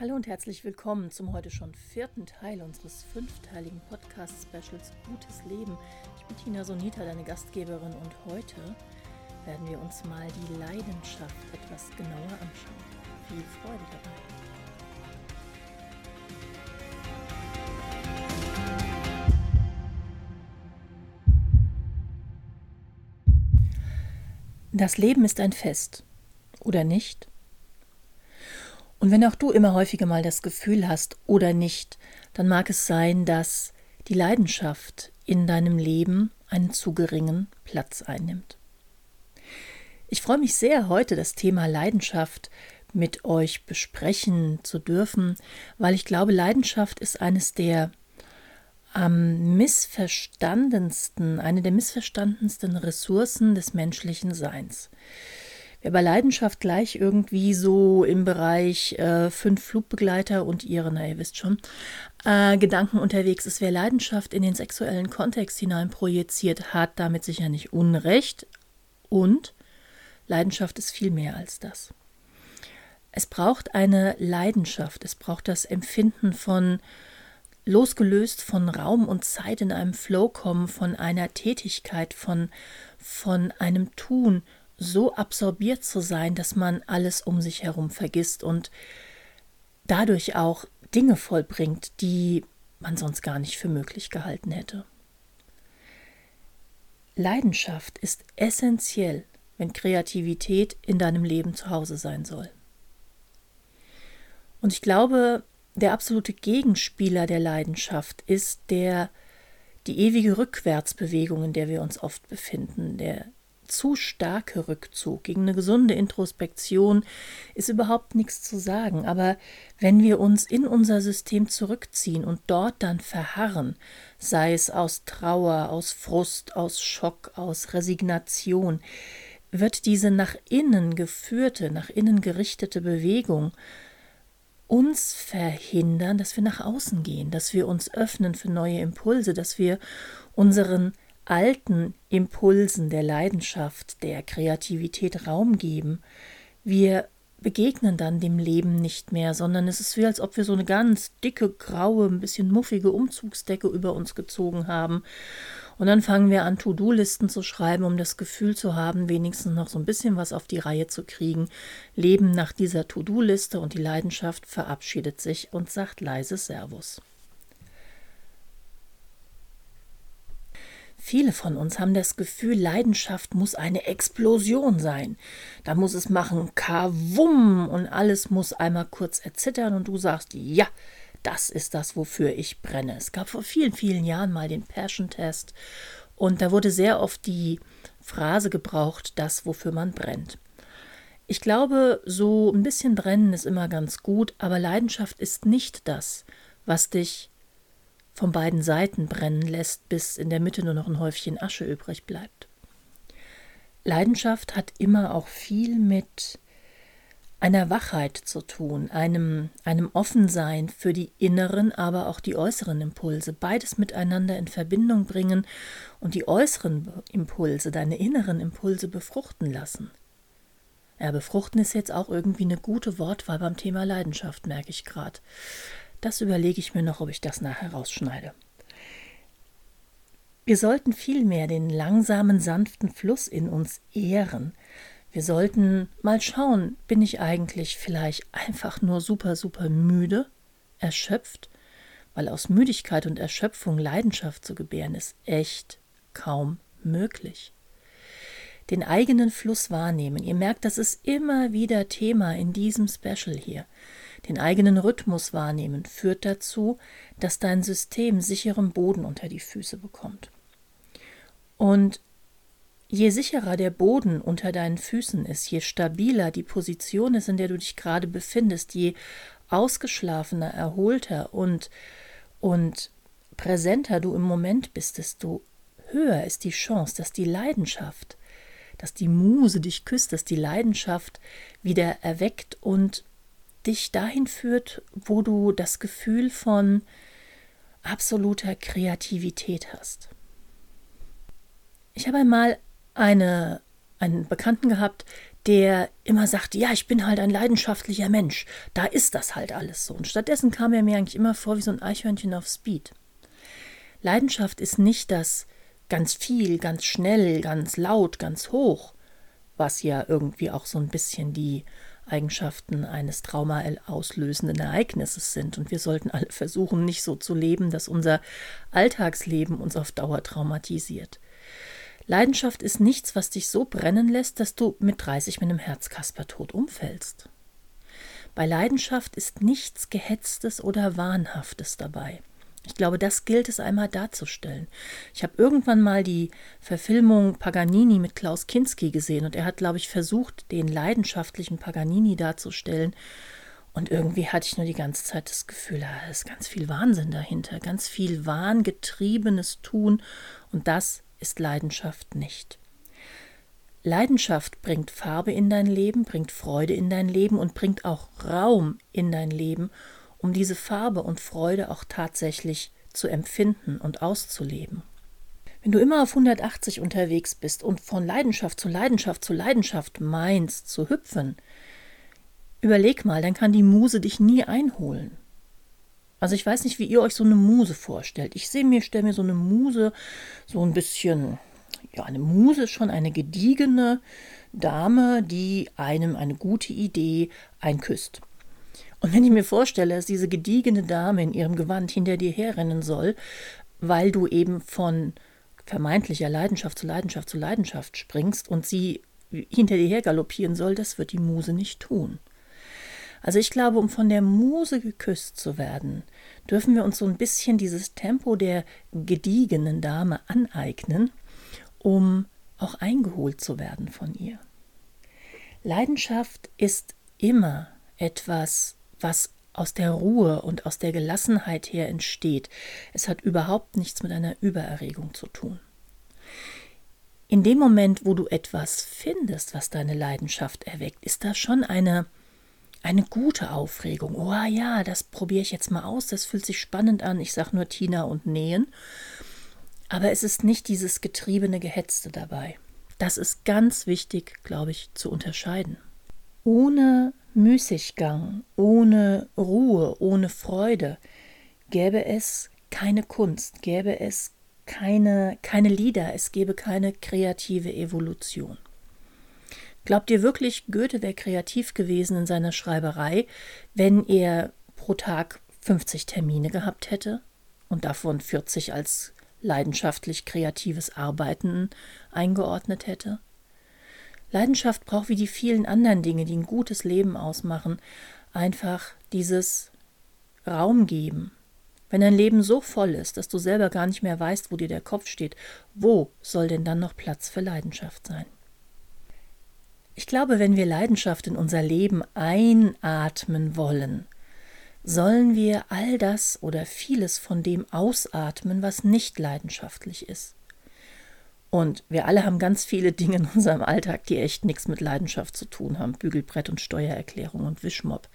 Hallo und herzlich willkommen zum heute schon vierten Teil unseres fünfteiligen Podcast-Specials Gutes Leben. Ich bin Tina Sonita, deine Gastgeberin, und heute werden wir uns mal die Leidenschaft etwas genauer anschauen. Viel Freude dabei! Das Leben ist ein Fest, oder nicht? Und wenn auch du immer häufiger mal das Gefühl hast oder nicht, dann mag es sein, dass die Leidenschaft in deinem Leben einen zu geringen Platz einnimmt. Ich freue mich sehr, heute das Thema Leidenschaft mit euch besprechen zu dürfen, weil ich glaube, Leidenschaft ist eines der am missverstandensten, eine der missverstandensten Ressourcen des menschlichen Seins. Wer bei Leidenschaft gleich irgendwie so im Bereich äh, fünf Flugbegleiter und ihre, na ihr wisst schon, äh, Gedanken unterwegs ist, wer Leidenschaft in den sexuellen Kontext hinein projiziert, hat damit sicher nicht Unrecht. Und Leidenschaft ist viel mehr als das. Es braucht eine Leidenschaft, es braucht das Empfinden von losgelöst von Raum und Zeit in einem Flow kommen, von einer Tätigkeit, von, von einem Tun, so absorbiert zu sein, dass man alles um sich herum vergisst und dadurch auch Dinge vollbringt, die man sonst gar nicht für möglich gehalten hätte. Leidenschaft ist essentiell, wenn Kreativität in deinem Leben zu Hause sein soll. Und ich glaube, der absolute Gegenspieler der Leidenschaft ist der die ewige Rückwärtsbewegung, in der wir uns oft befinden, der zu starke Rückzug, gegen eine gesunde Introspektion ist überhaupt nichts zu sagen. Aber wenn wir uns in unser System zurückziehen und dort dann verharren, sei es aus Trauer, aus Frust, aus Schock, aus Resignation, wird diese nach innen geführte, nach innen gerichtete Bewegung uns verhindern, dass wir nach außen gehen, dass wir uns öffnen für neue Impulse, dass wir unseren alten Impulsen der Leidenschaft, der Kreativität Raum geben. Wir begegnen dann dem Leben nicht mehr, sondern es ist wie, als ob wir so eine ganz dicke, graue, ein bisschen muffige Umzugsdecke über uns gezogen haben. Und dann fangen wir an, To-Do-Listen zu schreiben, um das Gefühl zu haben, wenigstens noch so ein bisschen was auf die Reihe zu kriegen. Leben nach dieser To-Do-Liste und die Leidenschaft verabschiedet sich und sagt leise Servus. Viele von uns haben das Gefühl, Leidenschaft muss eine Explosion sein. Da muss es machen, kawum, und alles muss einmal kurz erzittern und du sagst, ja, das ist das, wofür ich brenne. Es gab vor vielen, vielen Jahren mal den Passion Test und da wurde sehr oft die Phrase gebraucht, das, wofür man brennt. Ich glaube, so ein bisschen brennen ist immer ganz gut, aber Leidenschaft ist nicht das, was dich von beiden Seiten brennen lässt, bis in der Mitte nur noch ein Häufchen Asche übrig bleibt. Leidenschaft hat immer auch viel mit einer Wachheit zu tun, einem, einem Offensein für die inneren, aber auch die äußeren Impulse, beides miteinander in Verbindung bringen und die äußeren Impulse, deine inneren Impulse befruchten lassen. Ja, befruchten ist jetzt auch irgendwie eine gute Wortwahl beim Thema Leidenschaft, merke ich gerade. Das überlege ich mir noch, ob ich das nachher rausschneide. Wir sollten vielmehr den langsamen, sanften Fluss in uns ehren. Wir sollten mal schauen, bin ich eigentlich vielleicht einfach nur super, super müde, erschöpft? Weil aus Müdigkeit und Erschöpfung Leidenschaft zu gebären ist echt kaum möglich. Den eigenen Fluss wahrnehmen. Ihr merkt, das ist immer wieder Thema in diesem Special hier den eigenen Rhythmus wahrnehmen, führt dazu, dass dein System sicheren Boden unter die Füße bekommt. Und je sicherer der Boden unter deinen Füßen ist, je stabiler die Position ist, in der du dich gerade befindest, je ausgeschlafener, erholter und, und präsenter du im Moment bist, desto höher ist die Chance, dass die Leidenschaft, dass die Muse dich küsst, dass die Leidenschaft wieder erweckt und dich dahin führt, wo du das Gefühl von absoluter Kreativität hast. Ich habe einmal eine, einen Bekannten gehabt, der immer sagte, ja, ich bin halt ein leidenschaftlicher Mensch, da ist das halt alles so. Und stattdessen kam er mir eigentlich immer vor wie so ein Eichhörnchen auf Speed. Leidenschaft ist nicht das ganz viel, ganz schnell, ganz laut, ganz hoch, was ja irgendwie auch so ein bisschen die Eigenschaften eines traumaauslösenden Ereignisses sind. Und wir sollten alle versuchen, nicht so zu leben, dass unser Alltagsleben uns auf Dauer traumatisiert. Leidenschaft ist nichts, was dich so brennen lässt, dass du mit 30 mit einem Herzkasper tot umfällst. Bei Leidenschaft ist nichts Gehetztes oder Wahnhaftes dabei. Ich glaube, das gilt es einmal darzustellen. Ich habe irgendwann mal die Verfilmung Paganini mit Klaus Kinski gesehen und er hat, glaube ich, versucht, den leidenschaftlichen Paganini darzustellen. Und irgendwie hatte ich nur die ganze Zeit das Gefühl, da ist ganz viel Wahnsinn dahinter, ganz viel wahngetriebenes Tun und das ist Leidenschaft nicht. Leidenschaft bringt Farbe in dein Leben, bringt Freude in dein Leben und bringt auch Raum in dein Leben um diese Farbe und Freude auch tatsächlich zu empfinden und auszuleben. Wenn du immer auf 180 unterwegs bist und von Leidenschaft zu Leidenschaft zu Leidenschaft meinst zu hüpfen, überleg mal, dann kann die Muse dich nie einholen. Also ich weiß nicht, wie ihr euch so eine Muse vorstellt. Ich sehe mir, stelle mir so eine Muse so ein bisschen, ja, eine Muse ist schon eine gediegene Dame, die einem eine gute Idee einküsst. Und wenn ich mir vorstelle, dass diese gediegene Dame in ihrem Gewand hinter dir herrennen soll, weil du eben von vermeintlicher Leidenschaft zu Leidenschaft zu Leidenschaft springst und sie hinter dir her galoppieren soll, das wird die Muse nicht tun. Also ich glaube, um von der Muse geküsst zu werden, dürfen wir uns so ein bisschen dieses Tempo der gediegenen Dame aneignen, um auch eingeholt zu werden von ihr. Leidenschaft ist immer etwas was aus der Ruhe und aus der Gelassenheit her entsteht. Es hat überhaupt nichts mit einer Übererregung zu tun. In dem Moment, wo du etwas findest, was deine Leidenschaft erweckt, ist da schon eine, eine gute Aufregung. Oh ja, das probiere ich jetzt mal aus, das fühlt sich spannend an. Ich sage nur Tina und Nähen. Aber es ist nicht dieses getriebene Gehetzte dabei. Das ist ganz wichtig, glaube ich, zu unterscheiden. Ohne Müßiggang, ohne Ruhe, ohne Freude gäbe es keine Kunst, gäbe es keine, keine Lieder, es gäbe keine kreative Evolution. Glaubt ihr wirklich, Goethe wäre kreativ gewesen in seiner Schreiberei, wenn er pro Tag 50 Termine gehabt hätte und davon 40 als leidenschaftlich kreatives Arbeiten eingeordnet hätte? Leidenschaft braucht wie die vielen anderen Dinge, die ein gutes Leben ausmachen, einfach dieses Raum geben. Wenn dein Leben so voll ist, dass du selber gar nicht mehr weißt, wo dir der Kopf steht, wo soll denn dann noch Platz für Leidenschaft sein? Ich glaube, wenn wir Leidenschaft in unser Leben einatmen wollen, sollen wir all das oder vieles von dem ausatmen, was nicht leidenschaftlich ist. Und wir alle haben ganz viele Dinge in unserem Alltag, die echt nichts mit Leidenschaft zu tun haben. Bügelbrett und Steuererklärung und Wischmopp.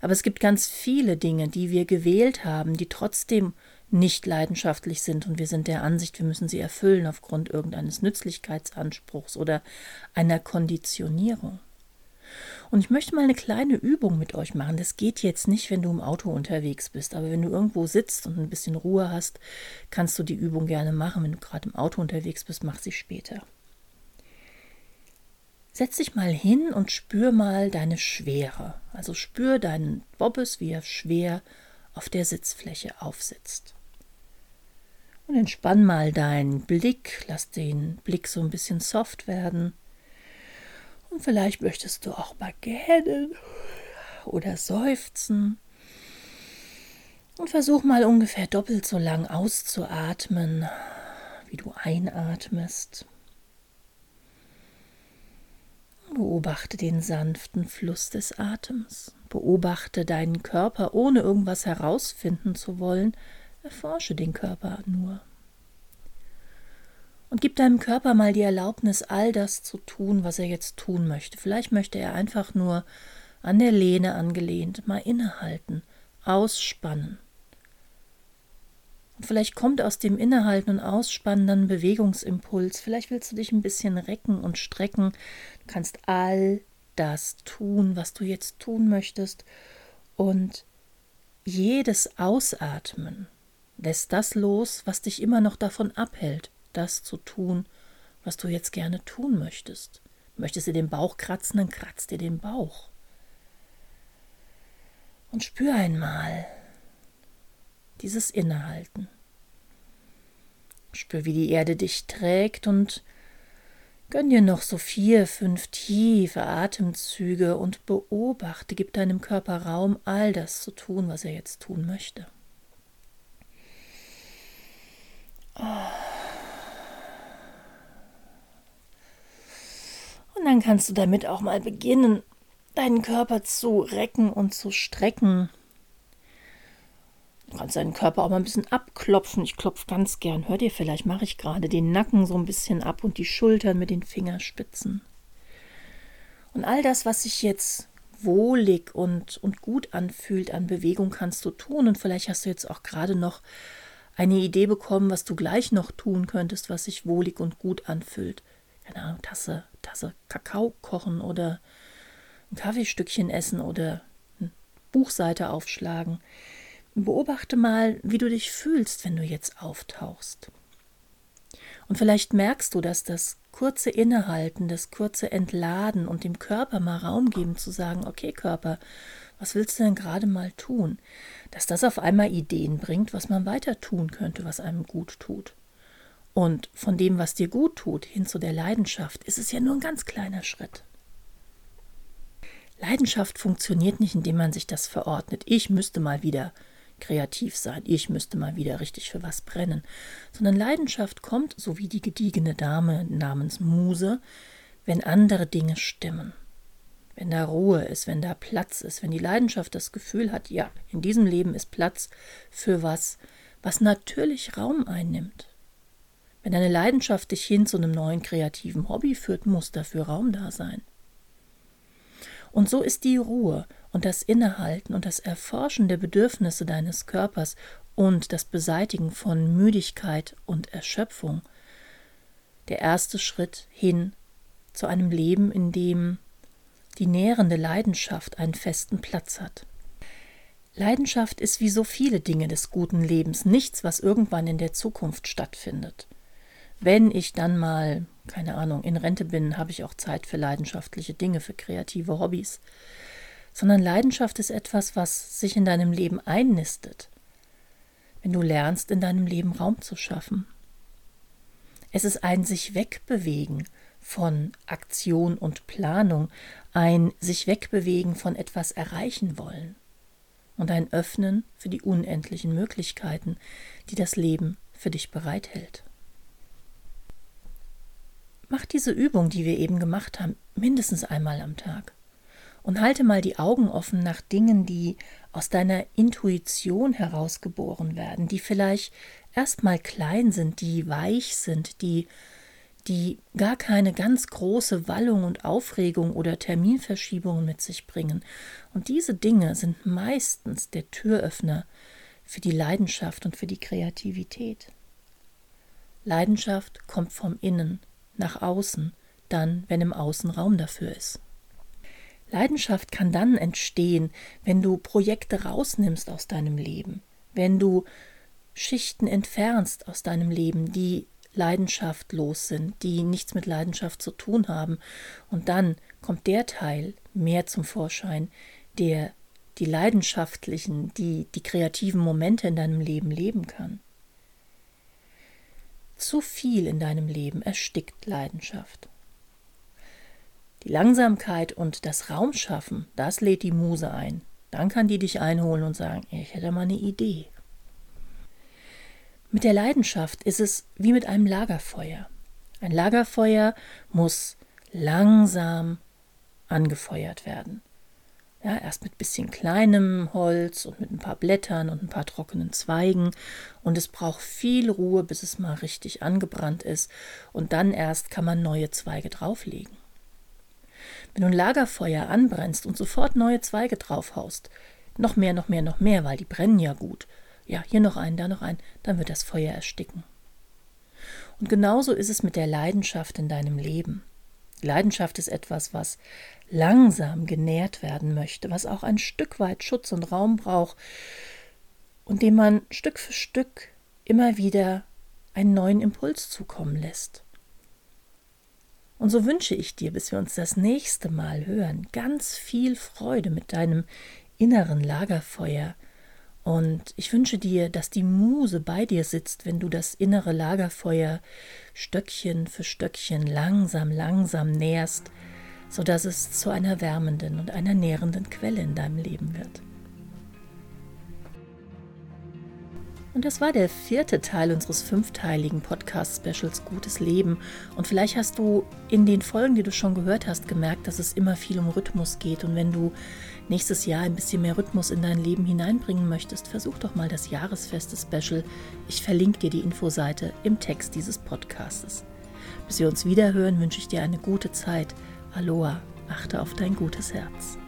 Aber es gibt ganz viele Dinge, die wir gewählt haben, die trotzdem nicht leidenschaftlich sind und wir sind der Ansicht, wir müssen sie erfüllen aufgrund irgendeines Nützlichkeitsanspruchs oder einer Konditionierung. Und ich möchte mal eine kleine Übung mit euch machen. Das geht jetzt nicht, wenn du im Auto unterwegs bist, aber wenn du irgendwo sitzt und ein bisschen Ruhe hast, kannst du die Übung gerne machen. Wenn du gerade im Auto unterwegs bist, mach sie später. Setz dich mal hin und spür mal deine Schwere. Also spür deinen Bobbes, wie er schwer auf der Sitzfläche aufsitzt. Und entspann mal deinen Blick, lass den Blick so ein bisschen soft werden. Vielleicht möchtest du auch mal gähnen oder seufzen. Und versuch mal ungefähr doppelt so lang auszuatmen, wie du einatmest. Beobachte den sanften Fluss des Atems. Beobachte deinen Körper, ohne irgendwas herausfinden zu wollen. Erforsche den Körper nur und gib deinem Körper mal die Erlaubnis, all das zu tun, was er jetzt tun möchte. Vielleicht möchte er einfach nur an der Lehne angelehnt mal innehalten, ausspannen. Und vielleicht kommt aus dem Innehalten und Ausspannen dann Bewegungsimpuls. Vielleicht willst du dich ein bisschen recken und strecken. Du kannst all das tun, was du jetzt tun möchtest. Und jedes Ausatmen lässt das los, was dich immer noch davon abhält, das zu tun, was du jetzt gerne tun möchtest. Möchtest du den Bauch kratzen, dann kratzt dir den Bauch. Und spür einmal dieses Innehalten. Spür, wie die Erde dich trägt und Gönn dir noch so vier, fünf tiefe Atemzüge und beobachte, gib deinem Körper Raum, all das zu tun, was er jetzt tun möchte. Und kannst du damit auch mal beginnen, deinen Körper zu recken und zu strecken. Du kannst deinen Körper auch mal ein bisschen abklopfen. Ich klopfe ganz gern. Hört ihr vielleicht, mache ich gerade den Nacken so ein bisschen ab und die Schultern mit den Fingerspitzen. Und all das, was sich jetzt wohlig und, und gut anfühlt an Bewegung, kannst du tun. Und vielleicht hast du jetzt auch gerade noch eine Idee bekommen, was du gleich noch tun könntest, was sich wohlig und gut anfühlt. Keine Ahnung, Tasse, Tasse Kakao kochen oder ein Kaffeestückchen essen oder eine Buchseite aufschlagen. Beobachte mal, wie du dich fühlst, wenn du jetzt auftauchst. Und vielleicht merkst du, dass das kurze Innehalten, das kurze Entladen und dem Körper mal Raum geben zu sagen, okay Körper, was willst du denn gerade mal tun? Dass das auf einmal Ideen bringt, was man weiter tun könnte, was einem gut tut. Und von dem, was dir gut tut, hin zu der Leidenschaft, ist es ja nur ein ganz kleiner Schritt. Leidenschaft funktioniert nicht, indem man sich das verordnet. Ich müsste mal wieder kreativ sein, ich müsste mal wieder richtig für was brennen, sondern Leidenschaft kommt, so wie die gediegene Dame namens Muse, wenn andere Dinge stimmen. Wenn da Ruhe ist, wenn da Platz ist, wenn die Leidenschaft das Gefühl hat, ja, in diesem Leben ist Platz für was, was natürlich Raum einnimmt. Wenn deine Leidenschaft dich hin zu einem neuen kreativen Hobby führt, muss dafür Raum da sein. Und so ist die Ruhe und das Innehalten und das Erforschen der Bedürfnisse deines Körpers und das Beseitigen von Müdigkeit und Erschöpfung der erste Schritt hin zu einem Leben, in dem die nährende Leidenschaft einen festen Platz hat. Leidenschaft ist wie so viele Dinge des guten Lebens nichts, was irgendwann in der Zukunft stattfindet. Wenn ich dann mal, keine Ahnung, in Rente bin, habe ich auch Zeit für leidenschaftliche Dinge, für kreative Hobbys sondern Leidenschaft ist etwas, was sich in deinem Leben einnistet, wenn du lernst, in deinem Leben Raum zu schaffen. Es ist ein sich wegbewegen von Aktion und Planung, ein sich wegbewegen von etwas erreichen wollen und ein Öffnen für die unendlichen Möglichkeiten, die das Leben für dich bereithält. Mach diese Übung, die wir eben gemacht haben, mindestens einmal am Tag und halte mal die Augen offen nach Dingen, die aus deiner Intuition herausgeboren werden, die vielleicht erstmal klein sind, die weich sind, die die gar keine ganz große Wallung und Aufregung oder Terminverschiebungen mit sich bringen. Und diese Dinge sind meistens der Türöffner für die Leidenschaft und für die Kreativität. Leidenschaft kommt vom Innen nach außen, dann, wenn im Außen Raum dafür ist. Leidenschaft kann dann entstehen, wenn du Projekte rausnimmst aus deinem Leben, wenn du Schichten entfernst aus deinem Leben, die leidenschaftlos sind, die nichts mit Leidenschaft zu tun haben. Und dann kommt der Teil mehr zum Vorschein, der die leidenschaftlichen, die, die kreativen Momente in deinem Leben leben kann. Zu viel in deinem Leben erstickt Leidenschaft. Die Langsamkeit und das Raumschaffen, das lädt die Muse ein. Dann kann die dich einholen und sagen, ich hätte mal eine Idee. Mit der Leidenschaft ist es wie mit einem Lagerfeuer. Ein Lagerfeuer muss langsam angefeuert werden. Ja, erst mit bisschen kleinem Holz und mit ein paar Blättern und ein paar trockenen Zweigen. Und es braucht viel Ruhe, bis es mal richtig angebrannt ist. Und dann erst kann man neue Zweige drauflegen. Wenn du ein Lagerfeuer anbrennst und sofort neue Zweige draufhaust, noch mehr, noch mehr, noch mehr, weil die brennen ja gut, Ja, hier noch einen, da noch einen, dann wird das Feuer ersticken. Und genauso ist es mit der Leidenschaft in deinem Leben. Leidenschaft ist etwas, was langsam genährt werden möchte, was auch ein Stück weit Schutz und Raum braucht und dem man Stück für Stück immer wieder einen neuen Impuls zukommen lässt. Und so wünsche ich dir, bis wir uns das nächste Mal hören, ganz viel Freude mit deinem inneren Lagerfeuer. Und ich wünsche dir, dass die Muse bei dir sitzt, wenn du das innere Lagerfeuer Stöckchen für Stöckchen langsam, langsam nährst, sodass es zu einer wärmenden und einer nährenden Quelle in deinem Leben wird. Und das war der vierte Teil unseres fünfteiligen Podcast-Specials Gutes Leben. Und vielleicht hast du in den Folgen, die du schon gehört hast, gemerkt, dass es immer viel um Rhythmus geht. Und wenn du nächstes Jahr ein bisschen mehr Rhythmus in dein Leben hineinbringen möchtest, versuch doch mal das Jahresfeste-Special. Ich verlinke dir die Infoseite im Text dieses Podcastes. Bis wir uns wiederhören, wünsche ich dir eine gute Zeit. Aloha, achte auf dein gutes Herz.